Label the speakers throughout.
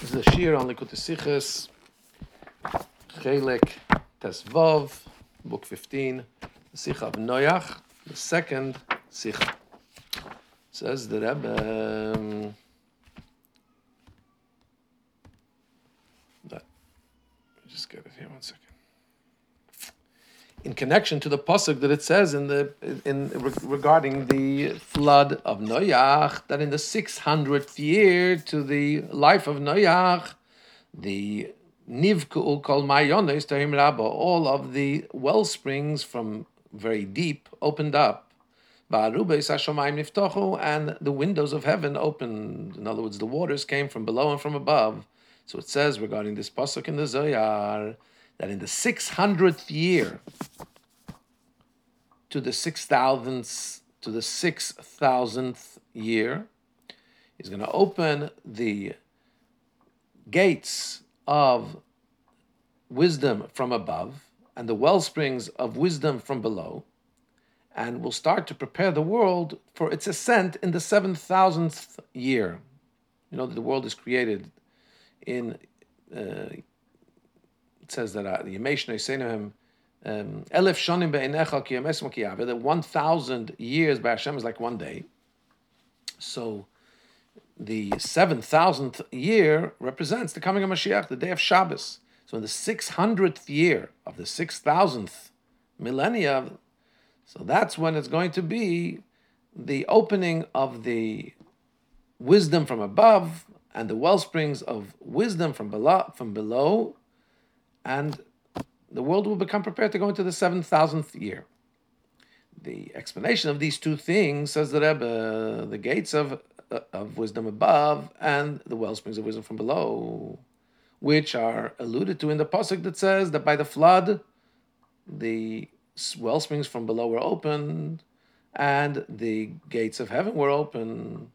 Speaker 1: This is a shir on Likutei Sichos, Chelik Tesvav, book 15, the of Noach, the second Sicha. Says the Rebbe. Um, that, just get it here one second. In connection to the pasuk that it says in the in regarding the flood of Noach, that in the six hundredth year to the life of Noach, the Nivku kol mayones tahim rabba, all of the well springs from very deep opened up. And the windows of heaven opened. In other words, the waters came from below and from above. So it says regarding this pasuk in the Zohar that in the six hundredth year to the six thousandth to the six thousandth year, he's going to open the gates of wisdom from above and the well springs of wisdom from below, and will start to prepare the world for its ascent in the seven thousandth year. You know that the world is created in. Uh, says that uh, the Yemesh Neisenohem him, Elef Shonim Be'enecha Ki Yames That one thousand years by Hashem is like one day. So the seven thousandth year represents the coming of Mashiach, the day of Shabbos. So in the six hundredth year of the six thousandth millennia, so that's when it's going to be the opening of the wisdom from above and the well springs of wisdom from below, from below, and the world will become prepared to go into the seven thousandth year. The explanation of these two things says the Rebbe, the gates of of wisdom above and the well springs of wisdom from below, which are alluded to in the pasuk that says that by the flood, the well springs from below were opened, and the gates of heaven were open.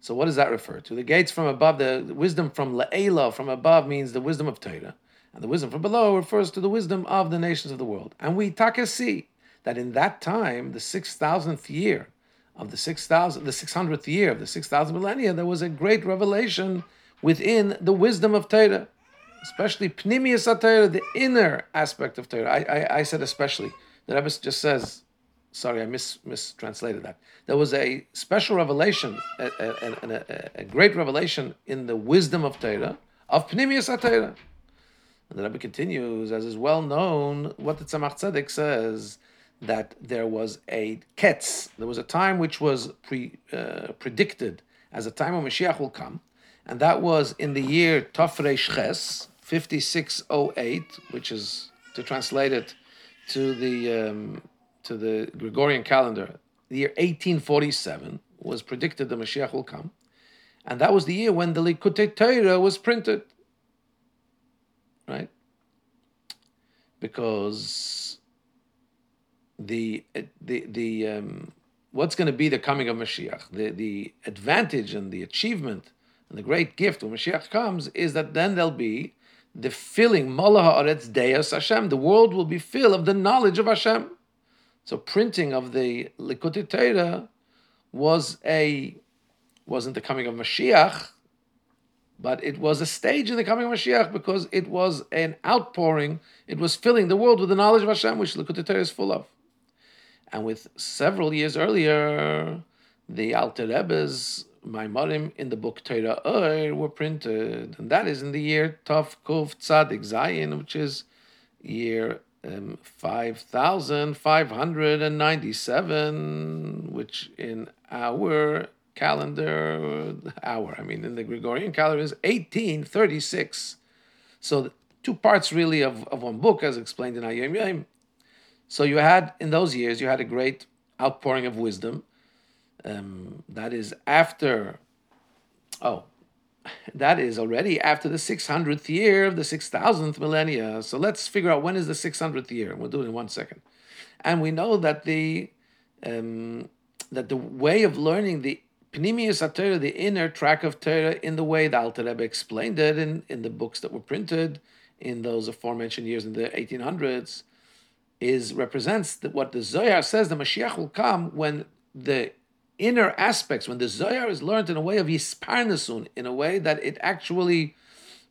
Speaker 1: So, what does that refer to? The gates from above, the wisdom from La'ela, from above, means the wisdom of Torah. And the wisdom from below refers to the wisdom of the nations of the world. And we taka see that in that time, the 6,000th year, of the 6,000, the 600th year of the 6,000 millennia, there was a great revelation within the wisdom of Torah, especially Pnimius Torah, the inner aspect of Torah. I, I, I said especially. The Rebbe just says, sorry, I mis, mistranslated that. There was a special revelation, a, a, a, a great revelation in the wisdom of Torah, of Pnimius Torah. And the Rebbe continues, as is well known, what the Tzemach Tzedek says that there was a ketz, there was a time which was pre, uh, predicted as a time when Mashiach will come, and that was in the year Tafrei Ches, 5608, which is to translate it to the um, to the Gregorian calendar, the year 1847 was predicted the Mashiach will come, and that was the year when the Likutei Torah was printed. Right, because the the the um, what's going to be the coming of Mashiach. The the advantage and the achievement and the great gift when Mashiach comes is that then there'll be the filling Malaha Aretz Deus Hashem. The world will be filled of the knowledge of Hashem. So printing of the Likutei Torah was a wasn't the coming of Mashiach, but it was a stage in the coming of Mashiach because it was an outpouring. It was filling the world with the knowledge of Hashem, which Likutei Torah is full of. And with several years earlier, the Alter Rebbe's Maimorim in the book Torah Or were printed, and that is in the year Tov Kuf Tzadik Zayin, which is year um, 5597, which in our calendar, hour. I mean, in the Gregorian calendar is 1836. So, two parts really of, of one book, as explained in Hayom Yom. So you had in those years you had a great outpouring of wisdom. Um, that is after, oh, that is already after the 600th year of the 6000th millennia. So let's figure out when is the 600th year. We'll do it in one second. And we know that the um, that the way of learning the Pnimius Torah, the inner track of Torah, in the way the Alter Rebbe explained it in, in the books that were printed in those aforementioned years in the 1800s, is represents that what the Zohar says the Mashiach will come when the inner aspects, when the Zohar is learned in a way of Yisparnasun, in a way that it actually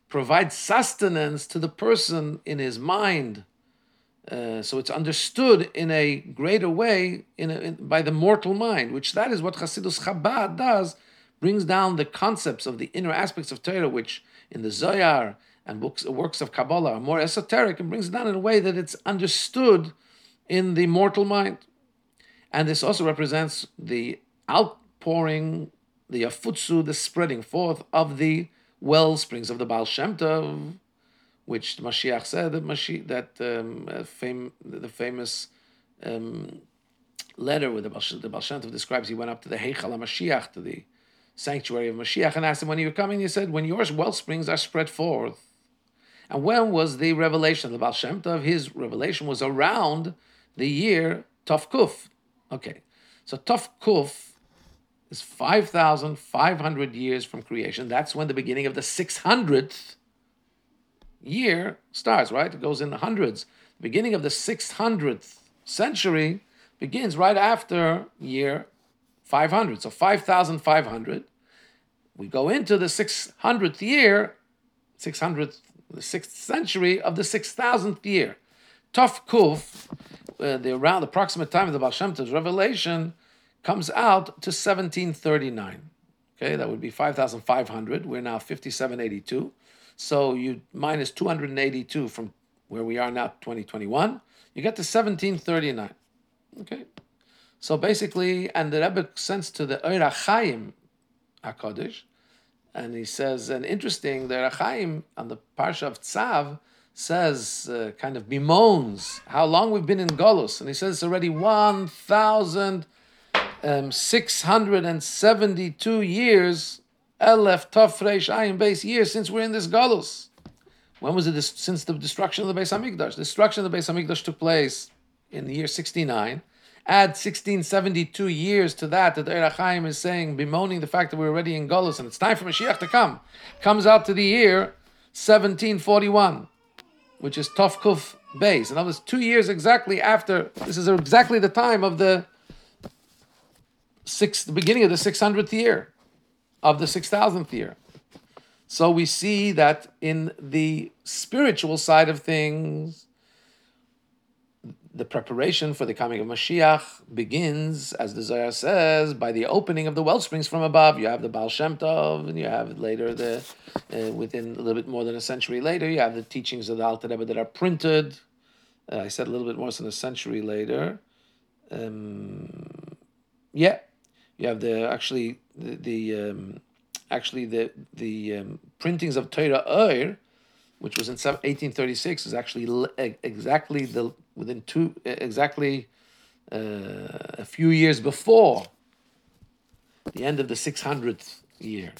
Speaker 1: provides sustenance to the person in his mind. Uh, so it's understood in a greater way in, a, in by the mortal mind, which that is what Hasidus Chabad does, brings down the concepts of the inner aspects of Torah, which in the Zohar and books, works of Kabbalah are more esoteric, and brings it down in a way that it's understood in the mortal mind. And this also represents the outpouring, the afutsu, the spreading forth of the well springs of the Baal Shem Tov, which Mashiach said that Mashiach, that um, uh, fame, the famous um, letter where the Baal, the Shem Tov describes he went up to the Heichal Mashiach, to the sanctuary of Mashiach, and asked him when you were coming. He said, "When your well springs are spread forth." And when was the revelation of the Baal? His revelation was around the year Tov Kuf. Okay, so Tov Kuf is 5,500 years from creation. That's when the beginning of the 600th year starts, right? It goes in the hundreds. The beginning of the 600th century begins right after year 500. So 5,500. We go into the 600th year, 600th, the 6th century of the 6,000th year. Tov Kuf, uh, the around the approximate time of the Baal Shem Tov's revelation, comes out to 1739. Okay, that would be 5,500. We're now 5782. So you minus 282 from where we are now, 2021, you get to 1739. Okay. So basically, and the Rebbe sends to the Ohr HaChaim HaKadosh, and he says, and interesting, the Ohr HaChaim on the Parsha of Tzav says, uh, kind of bemoans how long we've been in Golus, and he says it's already 1,000 um, 672 years, Elef Tov Reish Ayin base years since we're in this Galus. When was it since the destruction of the Beis Hamikdash? The destruction of the Beis Hamikdash took place in the year 69. Add 1672 years to that, that Eira is saying, bemoaning the fact that we're already in Galus and it's time for Mashiach to come. Comes out to the year 1741, which is Tov Kuf base. And that was two years exactly after, this is exactly the time of the six, the beginning of the 600th year of the 6000th year. So we see that in the spiritual side of things, the preparation for the coming of Mashiach begins, as the Zohar says, by the opening of the well springs from above. You have the Baal Shem Tov, and you have later the, uh, within a little bit more than a century later, you have the teachings of the Alter Rebbe that are printed. Uh, I said a little bit more than a century later. Um, yeah, you have the actually the, the um, actually the the um, printings of Torah Oir, which was in 1836, is actually exactly the within two exactly uh, a few years before the end of the 600th year.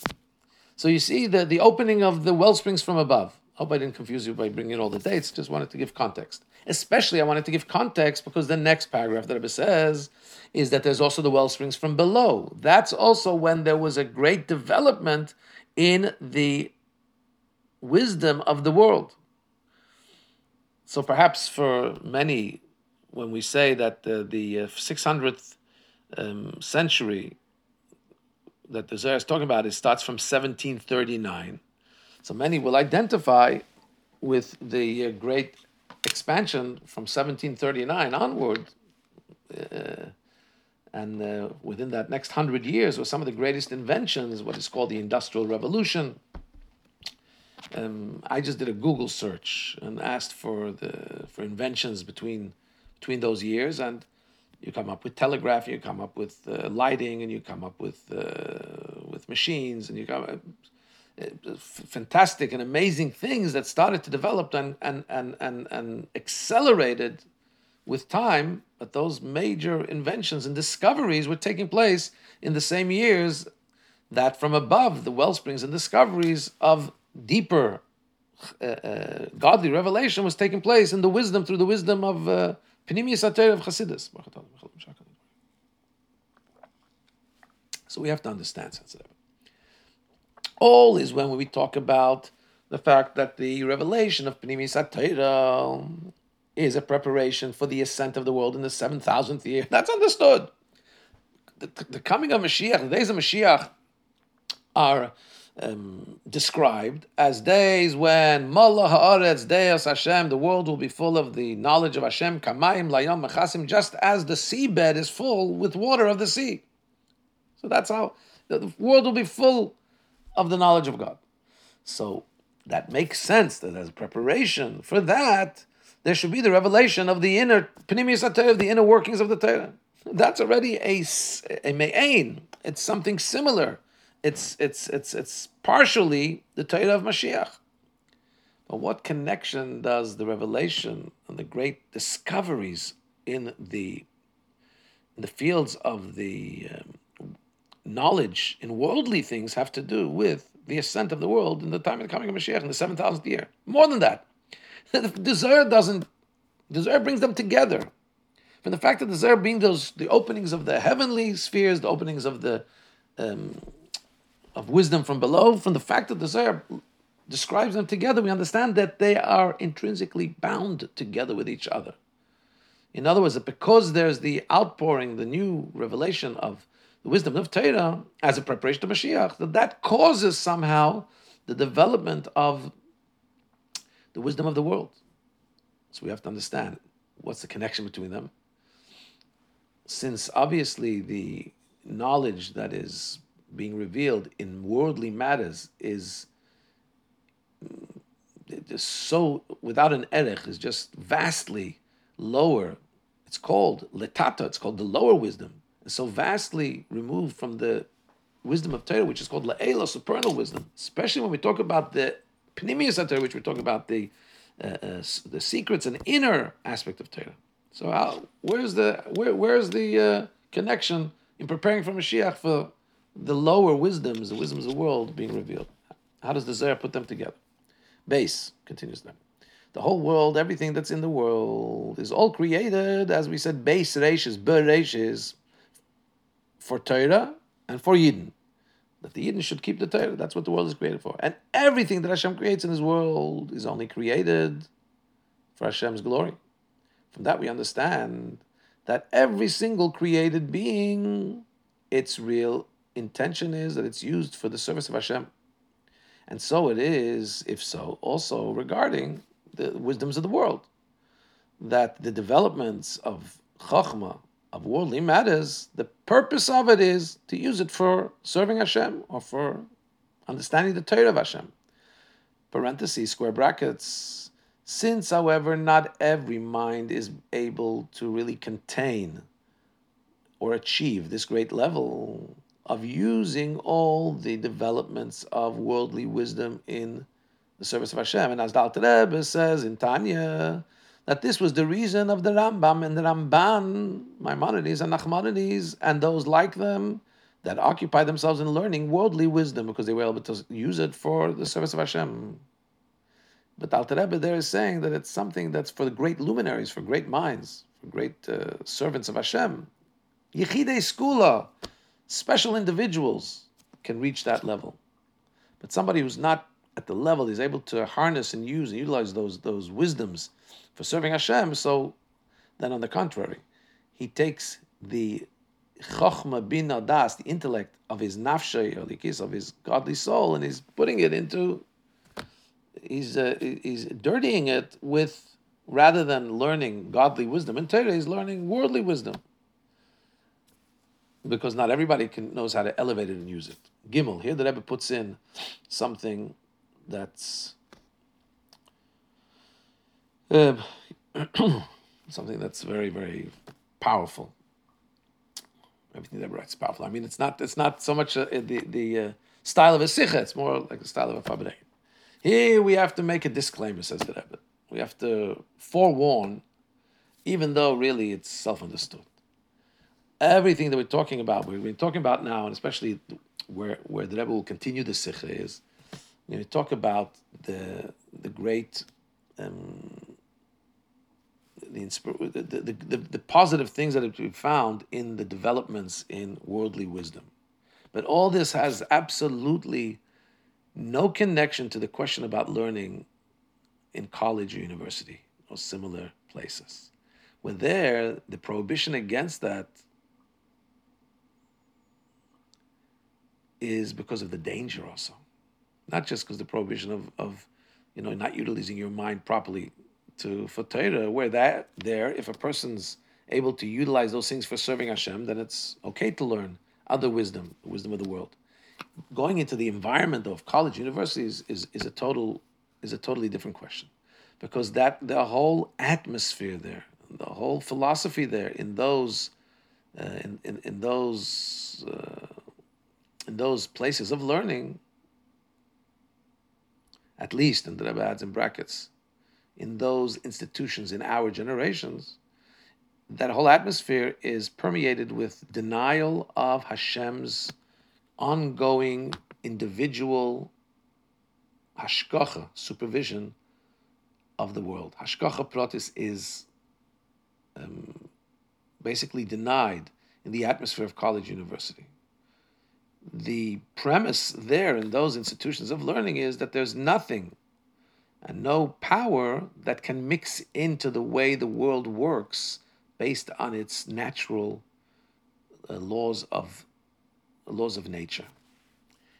Speaker 1: So you see the, the opening of the well springs from above. Hope I didn't confuse you by bringing all the dates. Just wanted to give context. Especially, I wanted to give context because the next paragraph that Rebbe says is that there's also the well springs from below. That's also when there was a great development in the wisdom of the world. So perhaps for many, when we say that the, the 600th uh, um, century that the Zohar is talking about, it starts from 1739. So many will identify with the uh, great expansion from 1739 onward. Uh, and uh, within that next hundred years were some of the greatest inventions, what is called the Industrial Revolution. Um, I just did a Google search and asked for the for inventions between between those years, and you come up with telegraph, you come up with uh, lighting, and you come up with uh, with machines, and you come uh, fantastic and amazing things that started to develop and and and and, and accelerated with time, but those major inventions and discoveries were taking place in the same years that from above the well springs and discoveries of deeper uh, uh, godly revelation was taking place in the wisdom through the wisdom of uh, Panimius of Chassidus. So we have to understand sensitive. All is when we talk about the fact that the revelation of Panimius is a preparation for the ascent of the world in the 7,000th year. That's understood. The, the, coming of Mashiach, the days of Mashiach are um, described as days when Mallah Haaretz Deus Hashem, the world will be full of the knowledge of Hashem, Kamayim Layom Mechasim, just as the seabed is full with water of the sea. So that's how the world will be full of the knowledge of God. So that makes sense that as preparation for that, there should be the revelation of the inner of the inner workings of the Torah. That's already a, a me'ain. It's something similar it's it's it's it's partially the Torah of Mashiach. But what connection does the revelation and the great discoveries in the in the fields of the um, knowledge in worldly things have to do with the ascent of the world in the time of the coming of Mashiach in the seven thousandth year? More than that, the Zohar doesn't. Zohar brings them together. From the fact that the Zohar being those the openings of the heavenly spheres, the openings of the um, of wisdom from below, from the fact that the Zohar describes them together, we understand that they are intrinsically bound together with each other. In other words, that because there's the outpouring, the new revelation of the wisdom of Torah as a preparation to Mashiach, that that causes somehow the development of the wisdom of the world. So we have to understand what's the connection between them. Since obviously the knowledge that is being revealed in worldly matters is just so without an erech is just vastly lower. It's called letata. It's called the lower wisdom. So vastly removed from the wisdom of Torah, which is called la'ela, supernal wisdom. Especially when we talk about the pnimius Torah, which we're talking about the uh, uh, the secrets and inner aspect of Torah. So how, where's the where, where's the uh, connection in preparing for Mashiach for the lower wisdoms, the wisdoms of the world being revealed. How does the Zohar put them together? Base continues then. The whole world, everything that's in the world, is all created, as we said, base reishes, bereishes, for Torah and for Yidden. That the Yidden should keep the Torah. That's what the world is created for. And everything that Hashem creates in His world is only created for Hashem's glory. From that we understand that every single created being, its real intention is that it's used for the service of Hashem. And so it is, if so, also regarding the wisdoms of the world. That the developments of Chachma, of worldly matters, the purpose of it is to use it for serving Hashem or for understanding the Torah of Hashem. Parentheses, square brackets. Since, however, not every mind is able to really contain or achieve this great level, of using all the developments of worldly wisdom in the service of Hashem. And as Alter Rebbe says in Tanya, that this was the reason of the Rambam and the Ramban, Maimonides and Nachmanides, and those like them that occupy themselves in learning worldly wisdom because they were able to use it for the service of Hashem. But Alter Rebbe there is saying that it's something that's for the great luminaries, for great minds, for great uh, servants of Hashem. Yechidei Segulah, Special individuals can reach that level. But somebody who's not at the level he's able to harness and use and utilize those those wisdoms for serving Hashem. So then, on the contrary, he takes the chokhmah bin das, the intellect of his nafshay or of his godly soul, and he's putting it into. He's uh, he's dirtying it with rather than learning godly wisdom in Torah, he's learning worldly wisdom because not everybody can knows how to elevate it and use it. Gimel here, the Rebbe puts in something that's uh, something that's very very powerful. Everything that writes powerful. I mean, it's not it's not so much uh, the the uh, style of a sikha. It's more like the style of a fabrei. Here we have to make a disclaimer, says the Rebbe. We have to forewarn, even though really it's self understood everything that we're talking about, we've been talking about now, and especially where where the Rebbe will continue the sikha is, you know, talk about the the great. Um, the, the, the, the, the positive things that have been found in the developments in worldly wisdom. But all this has absolutely no connection to the question about learning in college or university or similar places. When there, the prohibition against that is because of the danger also. Not just because the prohibition of, of, you know, not utilizing your mind properly to for Torah, where that there, if a person's able to utilize those things for serving Hashem, then it's okay to learn other wisdom, the wisdom of the world. Going into the environment of college, universities is, is a total is a totally different question, because that the whole atmosphere there, the whole philosophy there, in those uh, in, in, in those uh, in those places of learning, at least, and the Rebbe adds in brackets, in those institutions in our generations, that whole atmosphere is permeated with denial of Hashem's ongoing individual hashgacha, supervision of the world. Hashgacha pratis is um, basically denied in the atmosphere of college university. The premise there in those institutions of learning is that there's nothing and no power that can mix into the way the world works based on its natural uh, laws of laws of nature.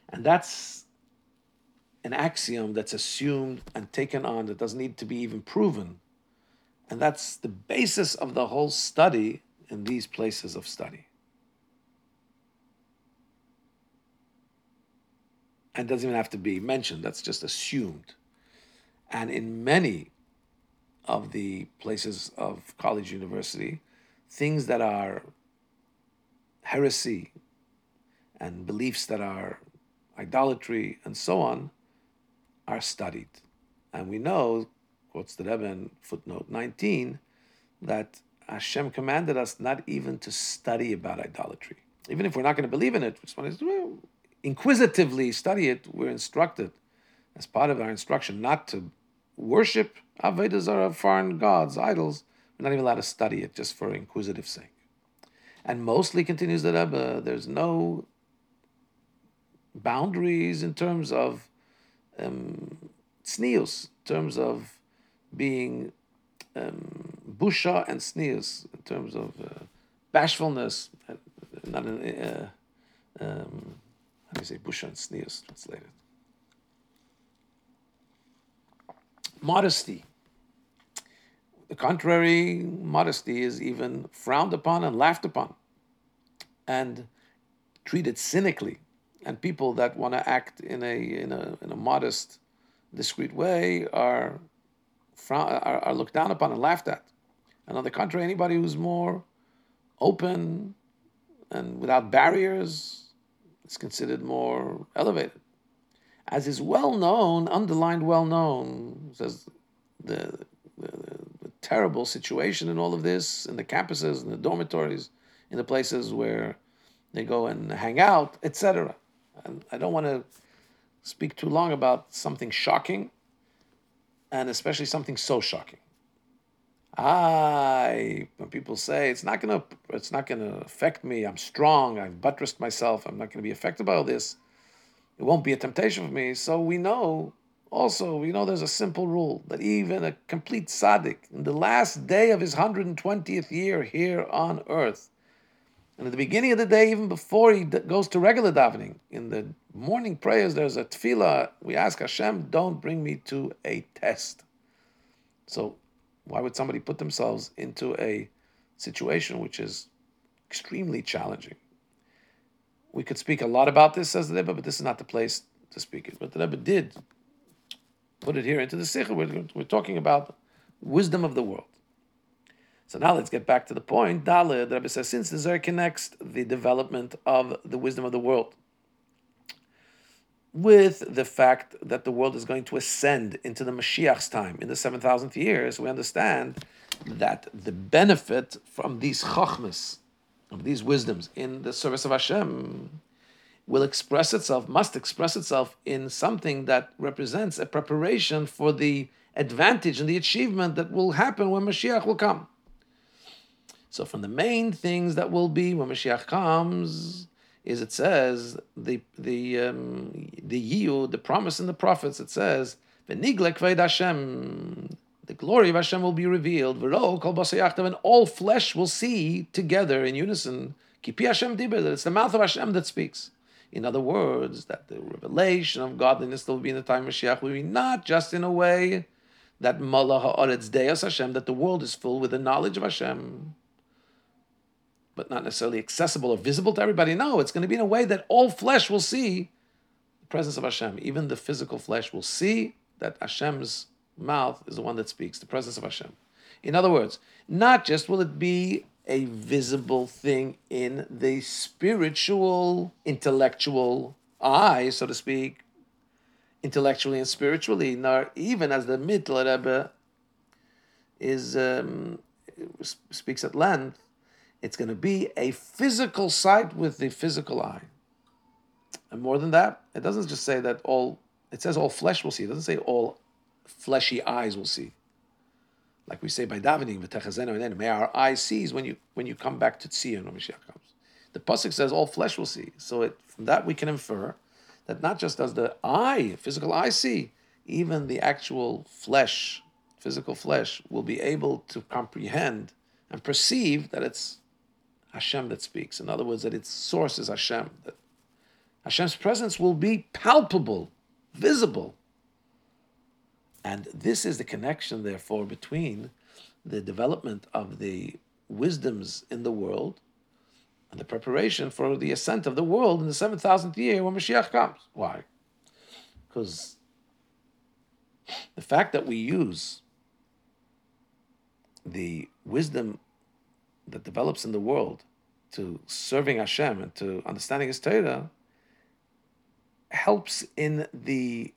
Speaker 1: And that's an axiom that's assumed and taken on that doesn't need to be even proven. And that's the basis of the whole study in these places of study. And doesn't even have to be mentioned, that's just assumed. And in many of the places of college, university, things that are heresy and beliefs that are idolatry and so on are studied. And we know, quotes the Rebbe in footnote 19, that Hashem commanded us not even to study about idolatry. Even if we're not going to believe in it, we just to inquisitively study it, we're instructed as part of our instruction not to worship Avodah Zarah, foreign gods, idols. We're not even allowed to study it just for inquisitive sake. And mostly, continues the Rebbe, there's no boundaries in terms of um, tznius, in terms of being um, busha and sneers, in terms of uh, bashfulness, uh, not an, uh, um, how do you say busha and sneers translated? modesty. The contrary, modesty is even frowned upon and laughed upon and treated cynically. And people that want to act in a, in a, in a modest, discreet way are, frown, are, are looked down upon and laughed at. And on the contrary, anybody who's more open and without barriers is considered more elevated as is well known, underlined well known, says the, the, the, terrible situation in all of this, in the campuses, in the dormitories, in the places where they go and hang out, etc. And I don't want to speak too long about something shocking, and especially something so shocking. I when people say it's not gonna it's not gonna affect me, I'm strong, I've buttressed myself, I'm not gonna be affected by all this it won't be a temptation for me. So we know also, we know there's a simple rule that even a complete tzaddik, in the last day of his 120th year here on earth, and at the beginning of the day, even before he goes to regular davening, in the morning prayers, there's a tefillah. We ask Hashem, don't bring me to a test. So, why would somebody put themselves into a situation which is extremely challenging? We could speak a lot about this, says the Rebbe, but this is not the place to speak it. But the Rebbe did put it here into the Sikha. We're, we're talking about wisdom of the world. So now let's get back to the point. Dalet, the Rebbe says, since the Zohar connects the development of the wisdom of the world with the fact that the world is going to ascend into the Mashiach's time in the 7,000th years, we understand that the benefit from these chachmas, of these wisdoms in the service of Hashem will express itself, must express itself in something that represents a preparation for the advantage and the achievement that will happen when Mashiach will come. So, from the main things that will be when Mashiach comes, is it says the the um, the yield, the promise in the prophets. It says the glory of Hashem will be revealed. And all flesh will see together in unison. Kipi Hashem that it's the mouth of Hashem that speaks. In other words, that the revelation of godliness that will be in the time of Mashiach will be not just in a way that Malach Ha'aretz Deus Hashem, that the world is full with the knowledge of Hashem, but not necessarily accessible or visible to everybody. No, it's going to be in a way that all flesh will see the presence of Hashem. Even the physical flesh will see that Hashem's mouth is the one that speaks, the presence of Hashem. In other words, not just will it be a visible thing in the spiritual, intellectual eye, so to speak, intellectually and spiritually, nor even as the Mittler Rebbe is um, speaks at length, it's going to be a physical sight with the physical eye. And more than that, it doesn't just say that all, it says all flesh will see. It doesn't say all fleshy eyes will see like we say by davening, may our eyes sees when you when you come back to Tzion when Mashiach comes. The pasuk says all flesh will see. So it, from that we can infer that not just does the eye, physical eye, see, even the actual flesh, physical flesh, will be able to comprehend and perceive that it's Hashem that speaks. In other words, that its source is Hashem. That Hashem's presence will be palpable, visible. And this is the connection, therefore, between the development of the wisdoms in the world and the preparation for the ascent of the world in the 7,000th year when Mashiach comes. Why? Because the fact that we use the wisdom that develops in the world to serving Hashem and to understanding His Torah helps in the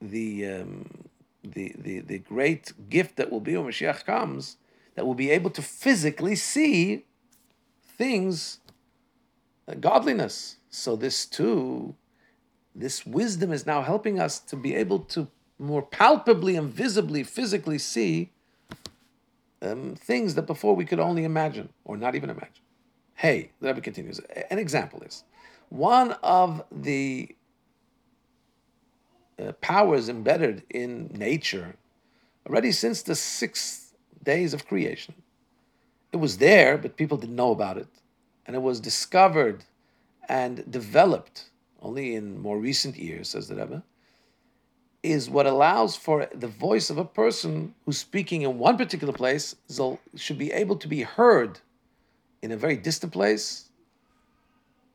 Speaker 1: the um, the, the the great gift that will be when Mashiach comes, that we'll be able to physically see things, uh, godliness. So this too, this wisdom is now helping us to be able to more palpably and visibly, physically see um, things that before we could only imagine or not even imagine. Hey, the Rebbe continues. An example is one of the uh, powers embedded in nature already since the six days of creation. It was there, but people didn't know about it. And it was discovered and developed only in more recent years, says the Rebbe, is what allows for the voice of a person who's speaking in one particular place should be able to be heard in a very distant place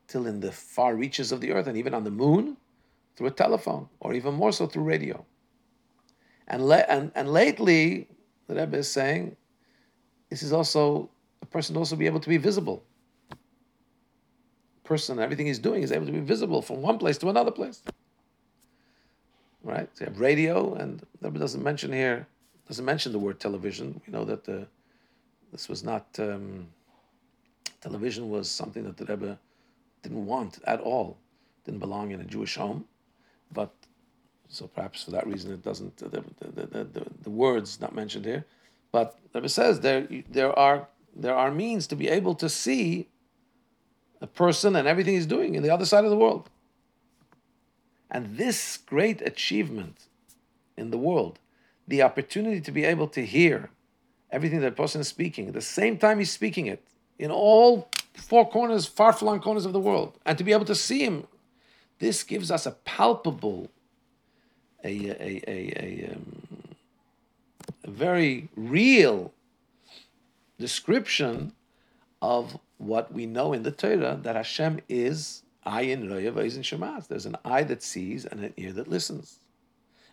Speaker 1: till in the far reaches of the earth and even on the moon through a telephone, or even more so through radio. And, le- and, and lately, the Rebbe is saying, this is also a person also be able to be visible. Person, everything he's doing is able to be visible from one place to another place. Right? So you have radio, and the Rebbe doesn't mention here, doesn't mention the word television. We know that the, this was not, um, television was something that the Rebbe didn't want at all, didn't belong in a Jewish home but so perhaps for that reason it doesn't the, the, the, the, the words not mentioned here but it says there there are there are means to be able to see a person and everything he's doing in the other side of the world and this great achievement in the world the opportunity to be able to hear everything that person is speaking at the same time he's speaking it in all four corners far-flung corners of the world and to be able to see him this gives us a palpable, a, a, a, a, um, a very real description of what we know in the Torah that Hashem is ayin roya v'izin shemas. There's an eye that sees and an ear that listens.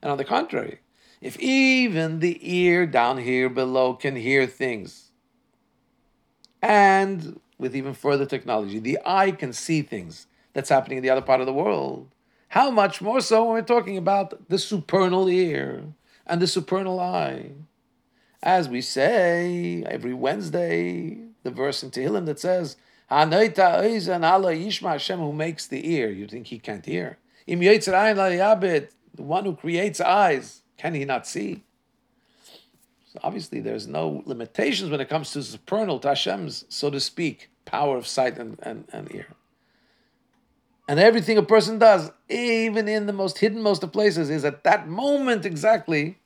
Speaker 1: And on the contrary, if even the ear down here below can hear things, and with even further technology, the eye can see things, that's happening in the other part of the world. How much more so when we're talking about the supernal ear and the supernal eye? As we say every Wednesday, the verse in Tehillim that says, Hashem who makes the ear. You think he can't hear? The one who creates eyes, can he not see? So obviously, there's no limitations when it comes to supernal, to Hashem's, so to speak, power of sight and, and, and ear. And everything a person does, even in the most hidden most of places, is at that moment exactly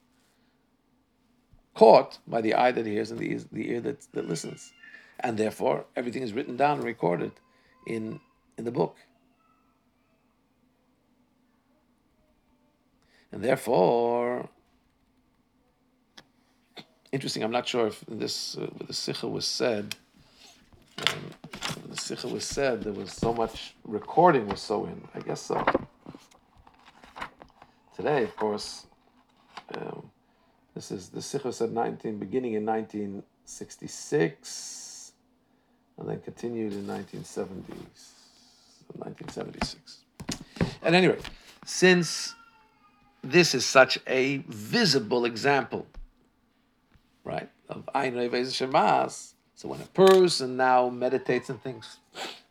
Speaker 1: caught by the eye that hears and the, the ear that, that listens and therefore everything is written down and recorded in, in the book. And therefore, interesting, I'm not sure if this, uh, the Sikha was said, um, the Sikha was said, there was so much recording was so in. I guess so. Today, of course, um, this is the Sikha said 19, beginning in 1966 and then continued in 1970s, 1976. At any rate, since this is such a visible example, right, of Ein Shemas, so when a person now meditates and thinks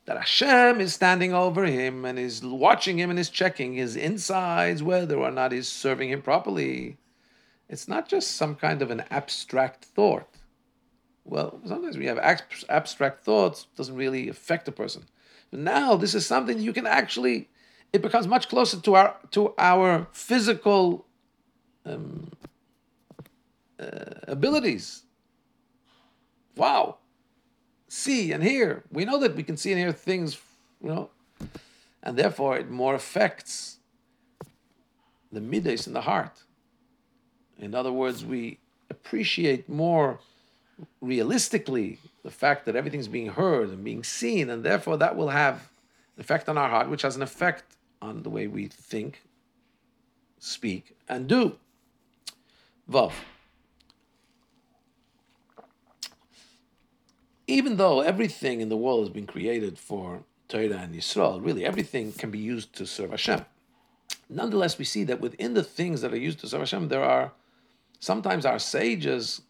Speaker 1: that Hashem is standing over him and is watching him and is checking his insides whether or not he's serving him properly, it's not just some kind of an abstract thought. Well, sometimes we have abstract thoughts, doesn't really affect a person. But now this is something you can actually, it becomes much closer to our to our physical um, uh, abilities. Wow, see and hear. We know that we can see and hear things, you know, and therefore it more affects the midas in the heart. In other words, we appreciate more realistically the fact that everything's being heard and being seen, and therefore that will have an effect on our heart, which has an effect on the way we think, speak, and do. Vav. Even though everything in the world has been created for Torah and Yisrael, really everything can be used to serve Hashem. Nonetheless, we see that within the things that are used to serve Hashem, there are sometimes our sages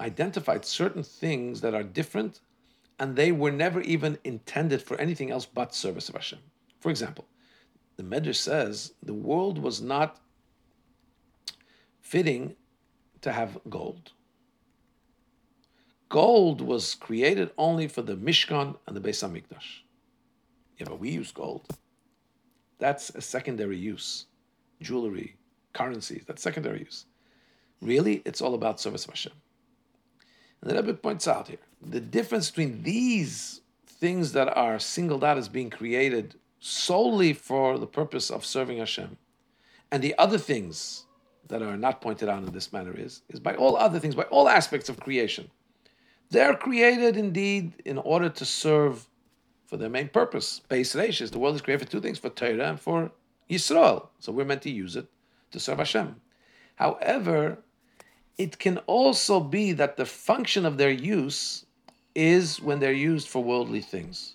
Speaker 1: identified certain things that are different and they were never even intended for anything else but service of Hashem. For example, the Medrash says the world was not fitting to have gold. Gold was created only for the Mishkan and the Beis Hamikdash. Yeah, but we use gold. That's a secondary use. Jewelry, currencies, that's secondary use. Really, it's all about service of Hashem. And the Rebbe points out here the difference between these things that are singled out as being created solely for the purpose of serving Hashem, and the other things that are not pointed out in this manner is, is by all other things, by all aspects of creation. They're created indeed in order to serve for their main purpose. Base Reishis, the world is created for two things, for Torah and for Yisrael. So we're meant to use it to serve Hashem. However, it can also be that the function of their use is when they're used for worldly things,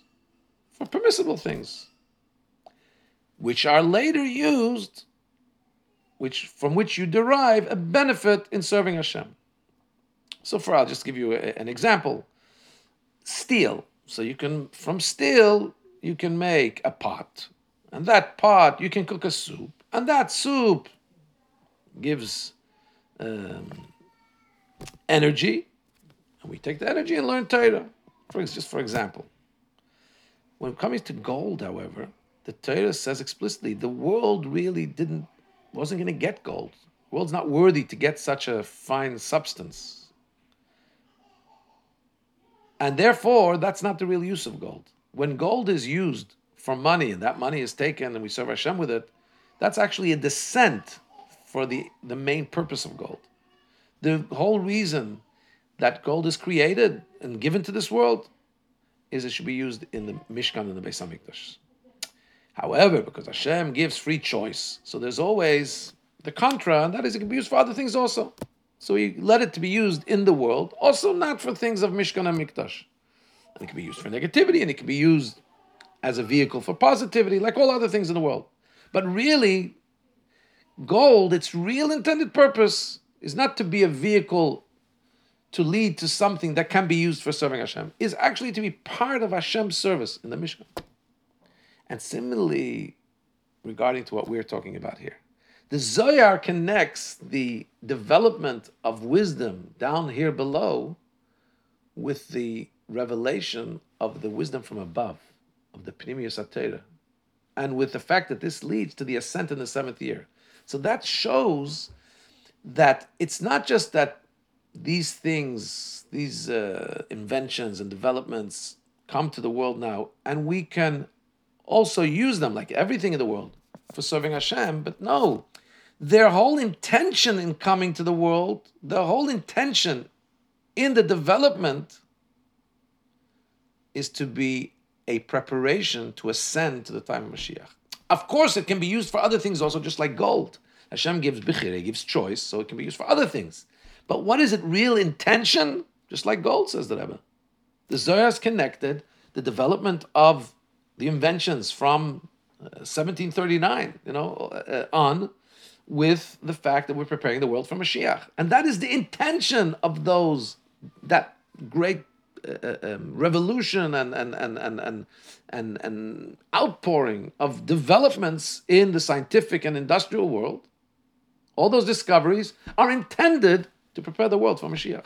Speaker 1: for permissible things, which are later used, which from which you derive a benefit in serving Hashem. So, for I'll just give you a, an example: steel. So you can from steel you can make a pot, and that pot you can cook a soup, and that soup gives um, energy, and we take the energy and learn Torah. For just for example, when it comes to gold, however, the Torah says explicitly the world really didn't wasn't going to get gold. The world's not worthy to get such a fine substance, and therefore that's not the real use of gold. When gold is used for money, and that money is taken, and we serve Hashem with it, that's actually a descent for the, the main purpose of gold. The whole reason that gold is created and given to this world is it should be used in the Mishkan and the Beis Hamikdash. However, because Hashem gives free choice, so there's always the contra, and that is it can be used for other things also. So He let it to be used in the world, also not for things of Mishkan and Mikdash. And it can be used for negativity, and it can be used as a vehicle for positivity, like all other things in the world. But really, gold, its real intended purpose is not to be a vehicle to lead to something that can be used for serving Hashem, is actually to be part of Hashem's service in the Mishkan. And similarly, regarding to what we're talking about here, the Zohar connects the development of wisdom down here below with the revelation of the wisdom from above, of the Pnimius HaTorah, and with the fact that this leads to the ascent in the seventh year. So that shows that it's not just that these things, these uh, inventions and developments come to the world now, and we can also use them like everything in the world for serving Hashem. But no, their whole intention in coming to the world, the whole intention in the development is to be a preparation to ascend to the time of Mashiach. Of course, it can be used for other things also, just like gold. Hashem gives bechira, He gives choice, so it can be used for other things. But what is it real intention? Just like gold, says the Rebbe. The Zohar is connected the development of the inventions from 1739, uh, you know, uh, on with the fact that we're preparing the world for Mashiach. And that is the intention of those, that great uh, um, revolution and, and, and, and, and, and, and outpouring of developments in the scientific and industrial world. All those discoveries are intended to prepare the world for Mashiach.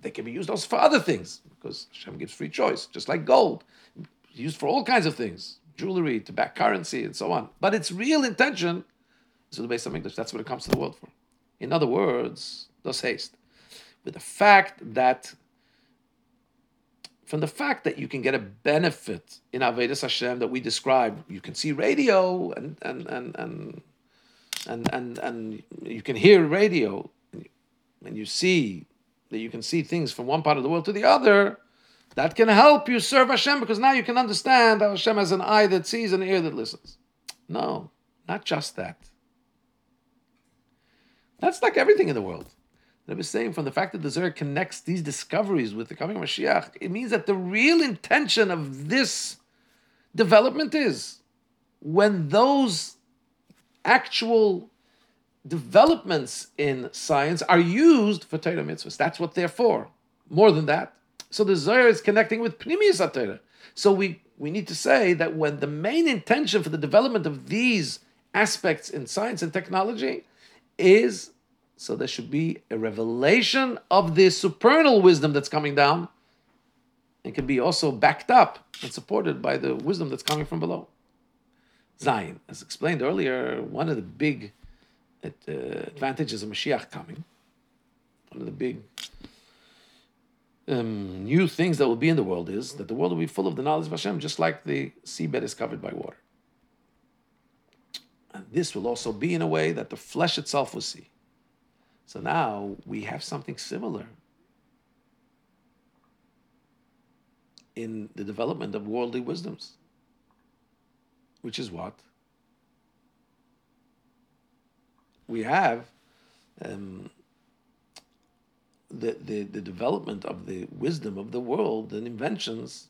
Speaker 1: They can be used also for other things because Hashem gives free choice, just like gold, used for all kinds of things, jewelry, to back currency, and so on. But its real intention is the Beis Hamikdash. That's what it comes to the world for. In other words, thus haste, with the fact that from the fact that you can get a benefit in Avodas Hashem that we described, you can see radio and and and and and and, and you can hear radio, and you see that you can see things from one part of the world to the other, that can help you serve Hashem because now you can understand how Hashem has an eye that sees and an ear that listens. No, not just that. That's like everything in the world. I was saying from the fact that the Zohar connects these discoveries with the coming of Mashiach, it means that the real intention of this development is when those actual developments in science are used for Torah mitzvahs. That's what they're for. More than that. So the Zohar is connecting with Pnimius Torah. So we, we need to say that when the main intention for the development of these aspects in science and technology is so there should be a revelation of the supernal wisdom that's coming down and can be also backed up and supported by the wisdom that's coming from below. Zion, as explained earlier, one of the big uh, advantages of Mashiach coming, one of the big um, new things that will be in the world is that the world will be full of the knowledge of Hashem, just like the seabed is covered by water. And this will also be in a way that the flesh itself will see. So now we have something similar in the development of worldly wisdoms, which is what? We have um, the, the, the development of the wisdom of the world and inventions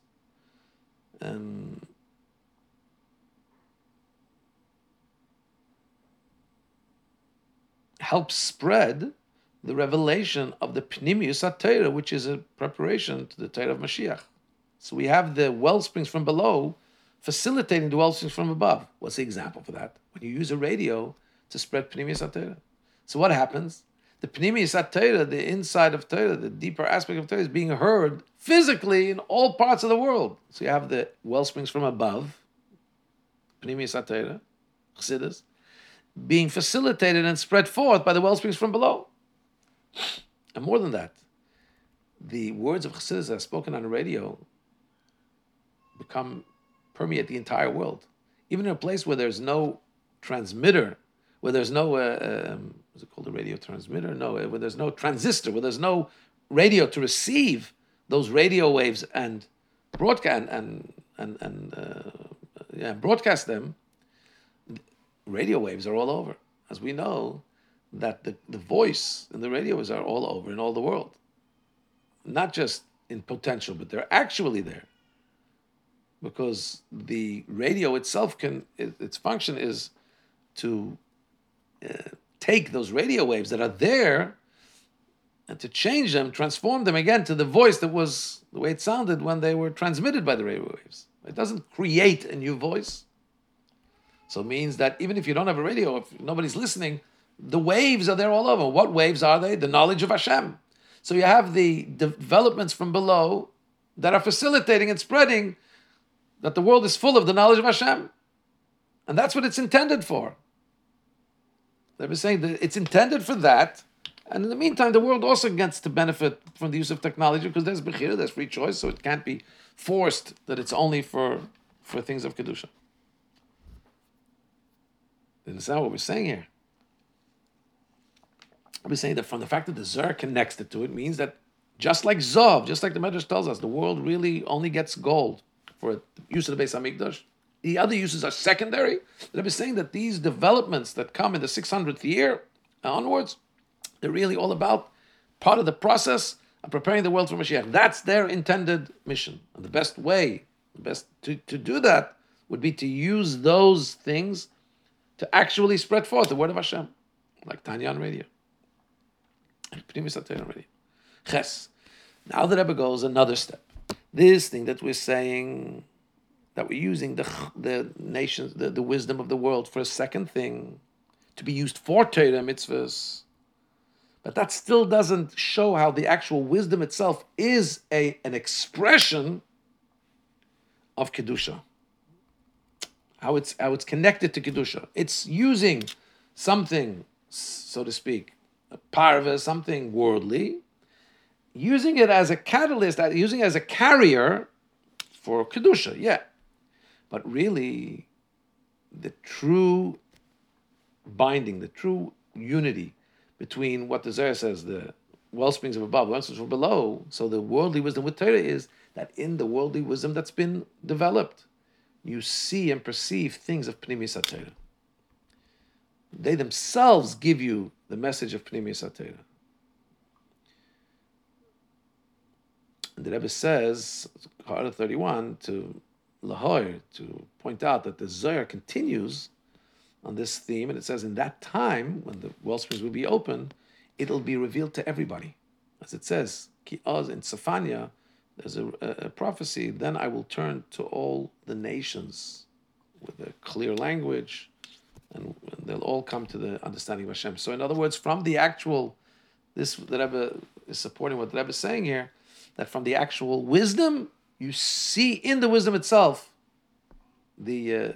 Speaker 1: um, helps spread the revelation of the Pnimius HaTorah, which is a preparation to the Torah of Mashiach. So we have the well springs from below facilitating the well springs from above. What's the example for that? When you use a radio to spread Pnimius HaTorah. So what happens? The Pnimius HaTorah, the inside of Torah, the deeper aspect of Torah, is being heard physically in all parts of the world. So you have the well springs from above, Pnimius HaTorah, Chassidus, being facilitated and spread forth by the well springs from below. And more than that, the words of Chassidus that are spoken on the radio become permeate the entire world. Even in a place where there's no transmitter, where there's no uh, um, what's it called a radio transmitter? No, uh, where there's no transistor, where there's no radio to receive those radio waves and broadcast and and and uh, yeah, broadcast them radio waves are all over. As we know, that the, the voice and the radio waves are all over in all the world. Not just in potential, but they're actually there. Because the radio itself can, it, its function is to uh, take those radio waves that are there and to change them, transform them again to the voice that was the way it sounded when they were transmitted by the radio waves. It doesn't create a new voice. So it means that even if you don't have a radio, if nobody's listening, the waves are there all over. What waves are they? The knowledge of Hashem. So you have the developments from below that are facilitating and spreading that the world is full of the knowledge of Hashem. And that's what it's intended for. They were saying that it's intended for that. And in the meantime, the world also gets to benefit from the use of technology because there's bechira, there's free choice, so it can't be forced that it's only for, for things of Kedusha. Understand what we're saying here? I'm saying that from the fact that the Zohar connects it to it means that just like Zahav, just like the Medrash tells us, the world really only gets gold for use of the Beis Hamikdash. The other uses are secondary. The Rebbe is saying that these developments that come in the 600th year onwards, they're really all about part of the process of preparing the world for Mashiach. That's their intended mission. And the best way, the best to, to do that would be to use those things to actually spread forth the word of Hashem, like Tanya on radio. Now the Rebbe goes another step. This thing that we're saying, that we're using the the nations, the, the wisdom of the world for a second thing, to be used for Torah mitzvahs. But that still doesn't show how the actual wisdom itself is a an expression of kedusha. How it's how it's connected to kedusha. It's using something, so to speak, a parva, something worldly, using it as a catalyst, uh, using it as a carrier for kedusha. Yeah, but really, the true binding, the true unity between what the Zohar says, the well springs of above, well springs from below. So the worldly wisdom with Torah is that in the worldly wisdom that's been developed, you see and perceive things of Pnimi Torah. They themselves give you the message of Pnimi Torah. And the Rebbe says, Chara 31, to Lahoyer, to point out that the Zohar continues on this theme, and it says, in that time, when the well springs will be open, it'll be revealed to everybody. As it says, Ki Oz in Tzefaniah, there's a, a, prophecy, then I will turn to all the nations with a clear language, and, and, they'll all come to the understanding of Hashem. So, in other words, from the actual, this the Rebbe is supporting what the Rebbe is saying here, that from the actual wisdom, you see in the wisdom itself the uh,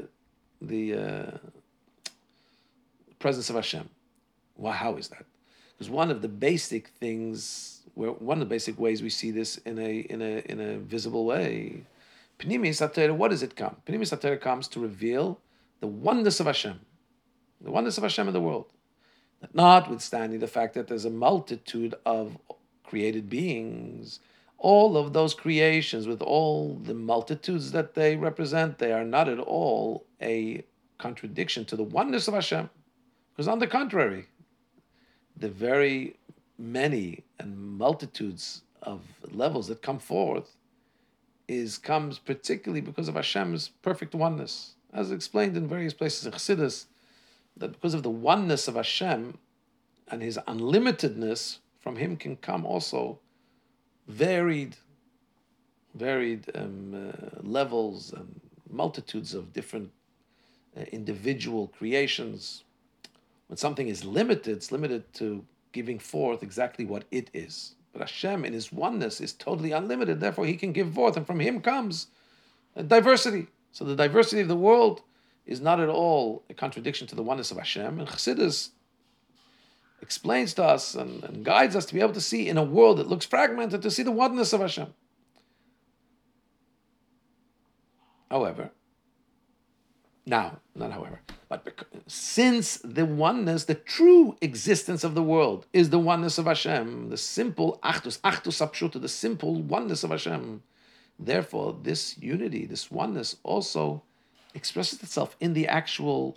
Speaker 1: the uh, presence of Hashem. Well, how is that? Because one of the basic things, where one of the basic ways we see this in a in a in a visible way, Pnimius HaTorah, what does it come? Pnimius HaTorah comes to reveal the oneness of Hashem, the oneness of Hashem in the world. Notwithstanding the fact that there's a multitude of created beings, all of those creations with all the multitudes that they represent, they are not at all a contradiction to the oneness of Hashem. Because on the contrary, the very many and multitudes of levels that come forth is comes particularly because of Hashem's perfect oneness, as explained in various places in Chassidus, that because of the oneness of Hashem and His unlimitedness, from Him can come also varied, varied um, uh, levels and multitudes of different uh, individual creations when something is limited, it's limited to giving forth exactly what it is. But Hashem, in His oneness, is totally unlimited. Therefore, He can give forth, and from Him comes diversity. So the diversity of the world is not at all a contradiction to the oneness of Hashem. And Chassidus explains to us and, and guides us to be able to see in a world that looks fragmented, to see the oneness of Hashem. However, now, not however, but because, since the oneness, the true existence of the world is the oneness of Hashem, the simple achtus, achtus apshuta, the simple oneness of Hashem. Therefore, this unity, this oneness, also expresses itself in the actual,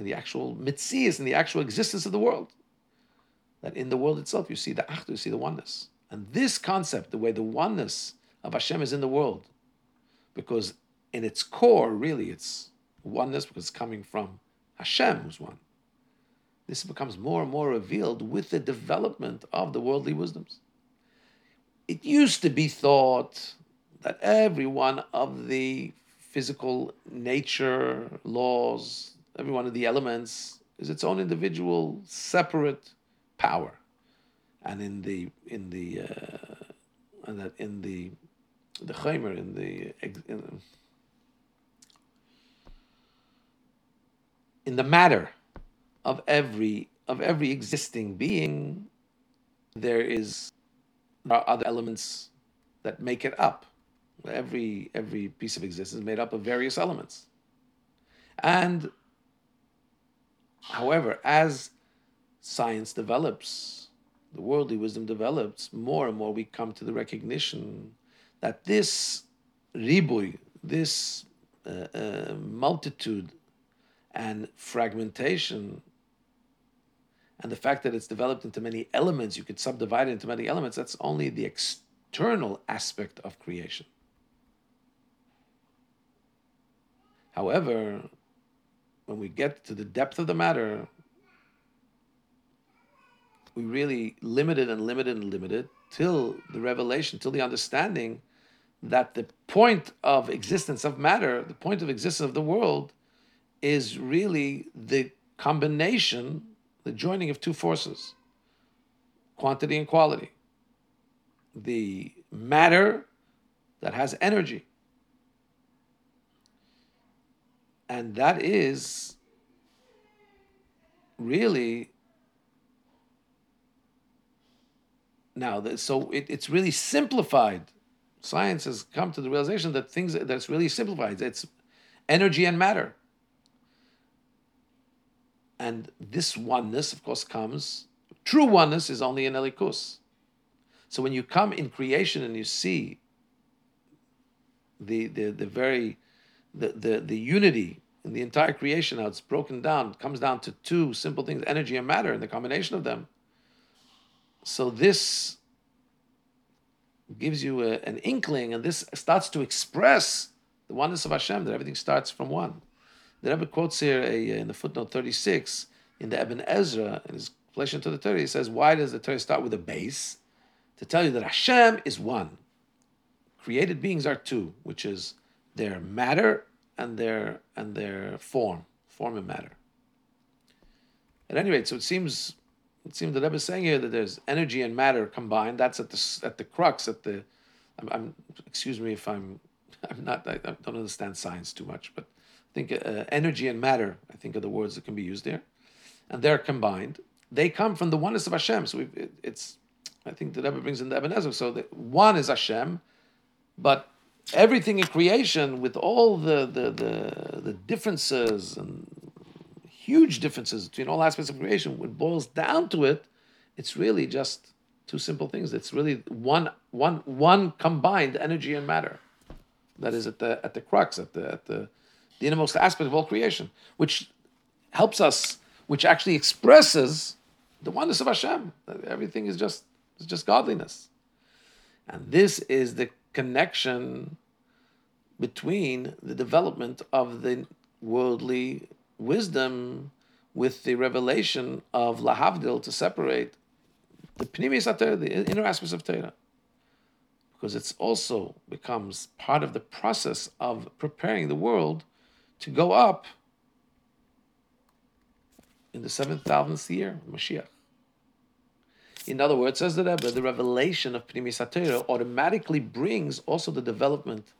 Speaker 1: in the actual metzius, in the actual existence of the world. That in the world itself, you see the achtus, you see the oneness, and this concept, the way the oneness of Hashem is in the world, because in its core, really, it's oneness because it's coming from Hashem, who's one. This becomes more and more revealed with the development of the worldly wisdoms. It used to be thought that every one of the physical nature laws, every one of the elements, is its own individual, separate power, and in the in the uh, and that in the the chomer in the in, in the matter of every of every existing being, there is there are other elements that make it up. Every every piece of existence is made up of various elements. And however, as science develops, the worldly wisdom develops, more and more we come to the recognition that this ribui, this uh, uh, multitude and fragmentation, and the fact that it's developed into many elements, you could subdivide it into many elements, that's only the external aspect of creation. However, when we get to the depth of the matter, we really limited and limited and limited till the revelation, till the understanding that the point of existence of matter, the point of existence of the world, is really the combination, the joining of two forces quantity and quality. The matter that has energy. And that is really now so it, it's really simplified science has come to the realization that things that's really simplified. It's energy and matter. And this oneness, of course, comes. True oneness is only in Elokus. So when you come in creation and you see the the, the very the, the the unity in the entire creation, how it's broken down, comes down to two simple things: energy and matter, and the combination of them. So this gives you a, an inkling, and this starts to express the oneness of Hashem, that everything starts from one. The Rebbe quotes here a, in the footnote 36 in the Ibn Ezra, in his relation to the Torah, he says, Why does the Torah start with a base? To tell you that Hashem is one. Created beings are two, which is their matter and their and their form, form and matter. At any rate, so it seems it seems the Rebbe is saying here that there's energy and matter combined. That's at the at the crux. At the, I'm, I'm excuse me if I'm, I'm not. I, I don't understand science too much, but I think uh, energy and matter. I think are the words that can be used there, and they're combined. They come from the oneness of Hashem. So it, it's. I think the Rebbe brings in the Ibn Ezra. So the, one is Hashem, but everything in creation with all the the the, the differences and huge differences between all aspects of creation. When it boils down to it, it's really just two simple things. It's really one, one, one combined energy and matter that is at the at the crux, at the at the, the innermost aspect of all creation, which helps us, which actually expresses the oneness of Hashem. Everything is just is just godliness, and this is the connection between the development of the worldly wisdom with the revelation of Lahavdil to separate the Pnimis the inner aspects of Torah. Because it also becomes part of the process of preparing the world to go up in the 7,000th year, Mashiach. In other words, says the Rebbe, the revelation of Pnimis HaTorah automatically brings also the development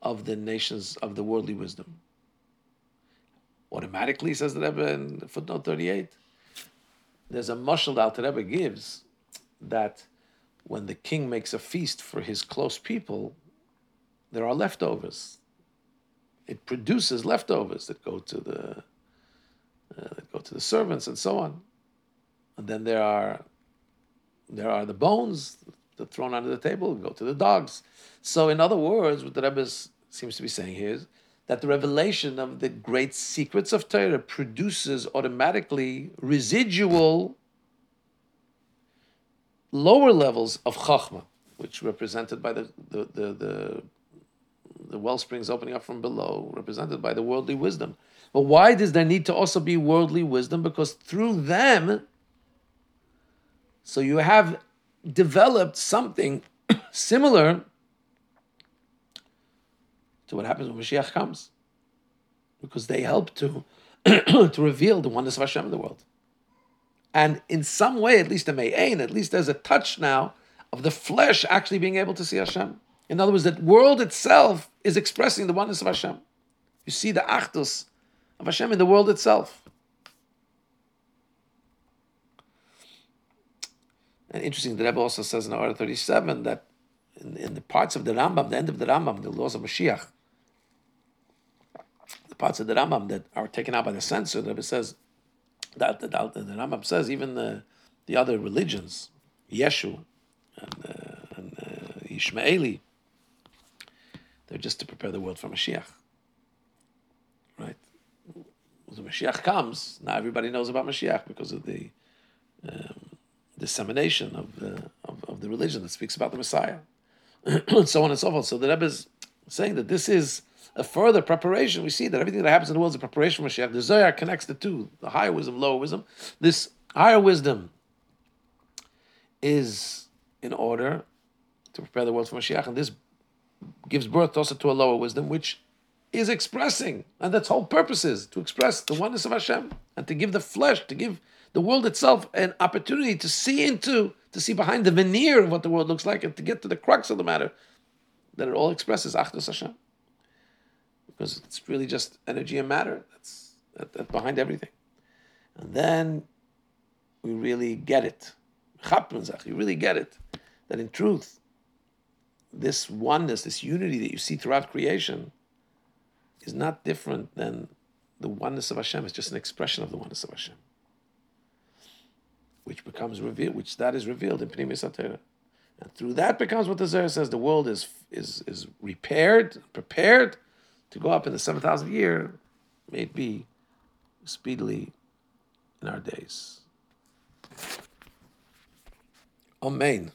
Speaker 1: of the nations of the worldly wisdom automatically, says the Rebbe in footnote 38. There's a mushal that the Rebbe gives that when the king makes a feast for his close people, there are leftovers. It produces leftovers that go to the uh, that go to the servants and so on. And then there are there are the bones that are thrown under the table, go to the dogs. So, in other words, what the Rebbe seems to be saying here is that the revelation of the great secrets of Torah produces automatically residual lower levels of Chachma, which represented by the, the, the, the, the well springs opening up from below, represented by the worldly wisdom. But why does there need to also be worldly wisdom? Because through them, so you have developed something similar to what happens when Mashiach comes. Because they help to, to reveal the oneness of Hashem in the world. And in some way, at least a Me'ain, at least there's a touch now of the flesh actually being able to see Hashem. In other words, that world itself is expressing the oneness of Hashem. You see the achdus of Hashem in the world itself. And interesting, the Rebbe also says in Order 37 that in, in, the parts of the Rambam, the end of the Rambam, the laws of Mashiach, the parts of the Rambam that are taken out by the censor, the Rebbe says That the, the, the Rambam says even the the other religions, Yeshu and, uh, and uh, Ishmaeli, they're just to prepare the world for Mashiach. Right? When Mashiach comes, now everybody knows about Mashiach because of the um, dissemination of the, of, of, the religion that speaks about the Messiah, and so on and so forth. So the Rebbe is saying that this is a further preparation. We see that everything that happens in the world is a preparation for Mashiach. The Zohar connects the two, the higher wisdom, lower wisdom. This higher wisdom is in order to prepare the world for Mashiach, and this gives birth also to a lower wisdom, which is expressing, and that's whole purpose is to express the oneness of Hashem and to give the flesh, to give the world itself an opportunity to see into, to see behind the veneer of what the world looks like, and to get to the crux of the matter, that it all expresses Achdus Hashem, because it's really just energy and matter that's that, behind everything, and then we really get it. You really get it that in truth, this oneness, this unity that you see throughout creation, is not different than the oneness of Hashem. It's just an expression of the oneness of Hashem, which becomes revealed, which that is revealed in Pnimius HaTorah. And through that becomes what the Zohar says: the world is is is repaired, prepared to go up in the seven thousand year. May it be speedily in our days. Amen.